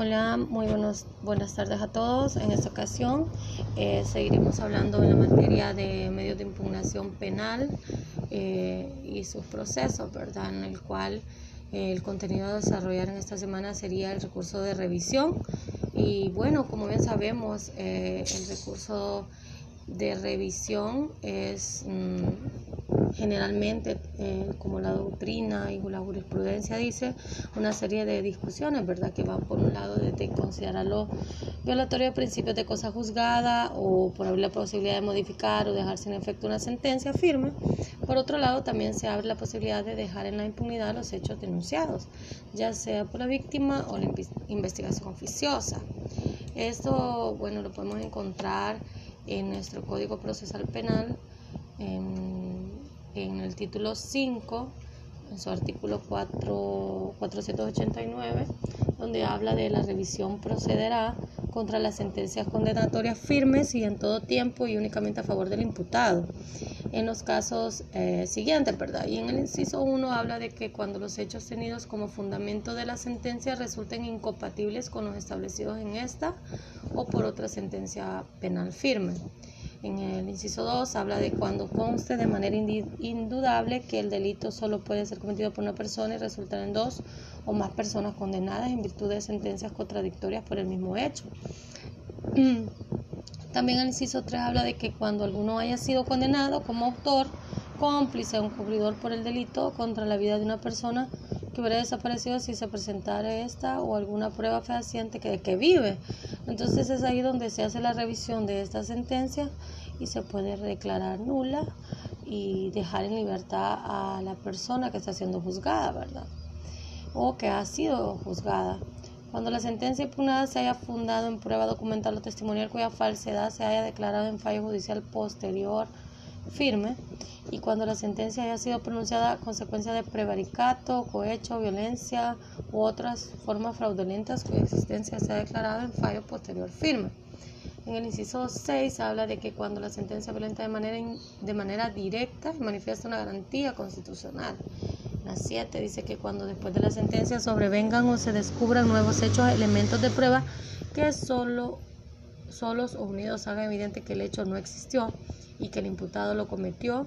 Hola, muy buenos, buenas tardes a todos. En esta ocasión eh, seguiremos hablando de la materia de medios de impugnación penal eh, y sus procesos, ¿verdad? En el cual eh, el contenido a desarrollar en esta semana sería el recurso de revisión. Y bueno, como bien sabemos, el recurso de revisión es mm, generalmente, eh, como la doctrina y la jurisprudencia dice, una serie de discusiones, ¿verdad? Que van por un lado de considerarlo violatorio de principios de cosa juzgada o por abrir la posibilidad de modificar o dejar sin efecto una sentencia firme. Por otro lado, también se abre la posibilidad de dejar en la impunidad los hechos denunciados, ya sea por la víctima o la investigación oficiosa. Esto, bueno, lo podemos encontrar en nuestro Código Procesal Penal, en, el título 5, en su artículo 4, 489, donde habla de la revisión procederá contra las sentencias condenatorias firmes y en todo tiempo y únicamente a favor del imputado. En los casos eh, siguientes, ¿verdad? Y en el inciso 1 habla de que cuando los hechos tenidos como fundamento de la sentencia resulten incompatibles con los establecidos en esta o por otra sentencia penal firme. En el inciso 2 habla de cuando conste de manera indudable que el delito solo puede ser cometido por una persona y resultar en dos o más personas condenadas en virtud de sentencias contradictorias por el mismo hecho. También el inciso 3 habla de que cuando alguno haya sido condenado como autor, cómplice o encubridor por el delito contra la vida de una persona que hubiera desaparecido si se presentara esta o alguna prueba fehaciente que, que vive, entonces es ahí donde se hace la revisión de esta sentencia y se puede declarar nula y dejar en libertad a la persona que está siendo juzgada, ¿verdad? O que ha sido juzgada. Cuando la sentencia impugnada se haya fundado en prueba documental o testimonial cuya falsedad se haya declarado en fallo judicial posterior firme y cuando la sentencia haya sido pronunciada a consecuencia de prevaricato, cohecho, violencia u otras formas fraudulentas cuya existencia se ha declarado en fallo posterior firme. En el inciso 6 habla de que cuando la sentencia violenta de manera, de manera directa manifiesta una garantía constitucional. La 7 dice que cuando después de la sentencia sobrevengan o se descubran nuevos hechos, elementos de prueba que solo solos o unidos hagan evidente que el hecho no existió y que el imputado lo cometió,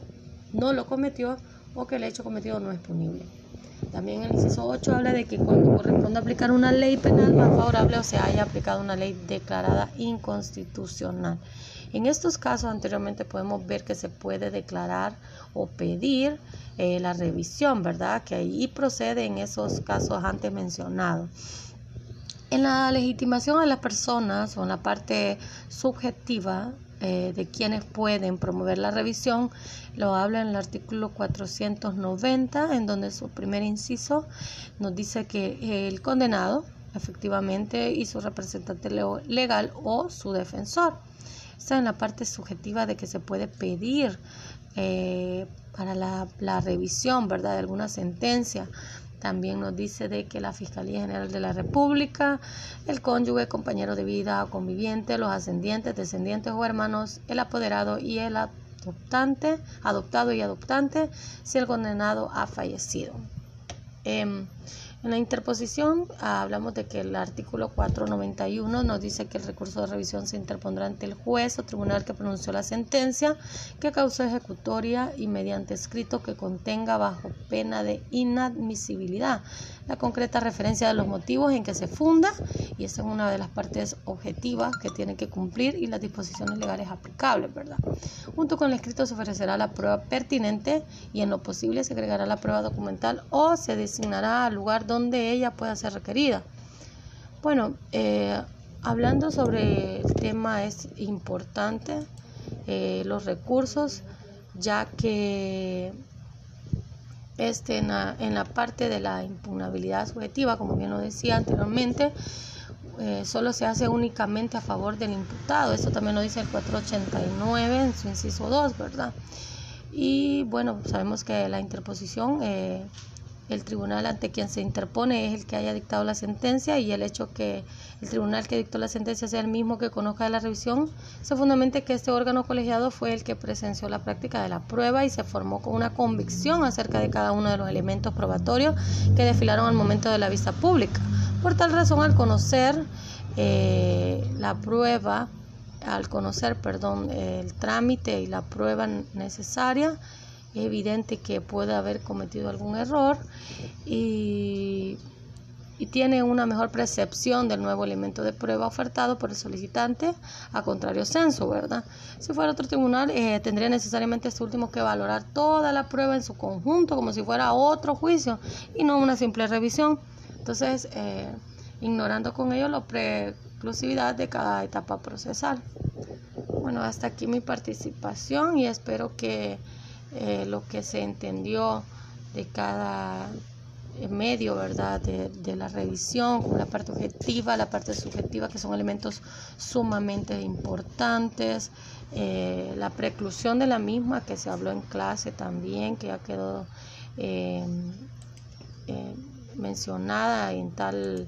no lo cometió o que el hecho cometido no es punible. También el inciso 8 habla de que cuando corresponde aplicar una ley penal más favorable o se haya aplicado una ley declarada inconstitucional. En estos casos anteriormente podemos ver que se puede declarar o pedir eh, la revisión, ¿verdad? Que ahí procede en esos casos antes mencionados. En la legitimación a las personas o en la parte subjetiva eh, de quienes pueden promover la revisión, lo habla en el artículo 490, en donde su primer inciso nos dice que el condenado efectivamente y su representante legal o su defensor. Está en la parte subjetiva de que se puede pedir eh, para la, la, revisión, ¿verdad?, de alguna sentencia también nos dice de que la Fiscalía General de la República, el cónyuge, compañero de vida o conviviente, los ascendientes, descendientes o hermanos, el apoderado y el adoptante, adoptado y adoptante, si el condenado ha fallecido. Em, en la interposición ah, hablamos de que el artículo 491 nos dice que el recurso de revisión se interpondrá ante el juez o tribunal que pronunció la sentencia que causó ejecutoria y mediante escrito que contenga bajo pena de inadmisibilidad la concreta referencia de los motivos en que se funda y esa es una de las partes objetivas que tiene que cumplir y las disposiciones legales aplicables, ¿verdad? Junto con el escrito se ofrecerá la prueba pertinente y en lo posible se agregará la prueba documental o se designará al lugar donde ella pueda ser requerida. Bueno, eh, hablando sobre el tema es importante eh, los recursos, ya que este, en, la, parte de la impugnabilidad subjetiva, como bien lo decía anteriormente, eh, solo se hace únicamente a favor del imputado. Eso también lo dice el 489 en su inciso 2, ¿verdad? Y bueno, sabemos que la interposición el tribunal ante quien se interpone es el que haya dictado la sentencia y el hecho que el tribunal que dictó la sentencia sea el mismo que conozca la revisión, se fundamenta que este órgano colegiado fue el que presenció la práctica de la prueba y se formó con una convicción acerca de cada uno de los elementos probatorios que desfilaron al momento de la vista pública. Por tal razón, al conocer eh, la prueba, al conocer, perdón, el trámite y la prueba necesaria, es evidente que puede haber cometido algún error y, tiene una mejor percepción del nuevo elemento de prueba ofertado por el solicitante a contrario censo, ¿verdad? Si fuera otro tribunal, eh, tendría necesariamente este último que valorar toda la prueba en su conjunto como si fuera otro juicio y no una simple revisión. Entonces, eh, ignorando con ello la preclusividad de cada etapa procesal. Bueno, hasta aquí mi participación y espero que eh, lo que se entendió de cada medio, ¿verdad? De, la revisión, como la parte objetiva, la parte subjetiva, que son elementos sumamente importantes, eh, la preclusión de la misma, que se habló en clase también, que ya quedó mencionada en, tal,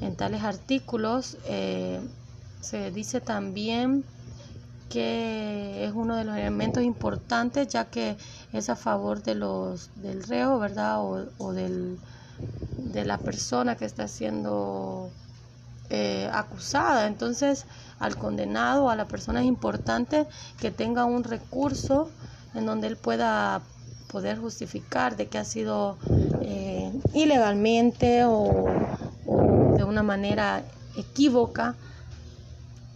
en tales artículos. Eh, se dice también que es uno de los elementos importantes ya que es a favor de los del reo, ¿verdad? O, del, de la persona que está siendo eh, acusada. Entonces, al condenado, a la persona es importante que tenga un recurso en donde él pueda poder justificar de que ha sido eh, ilegalmente o, de una manera equívoca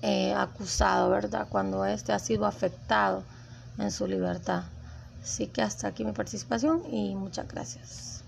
eh, acusado, ¿verdad? Cuando éste ha sido afectado en su libertad. Así que hasta aquí mi participación y muchas gracias.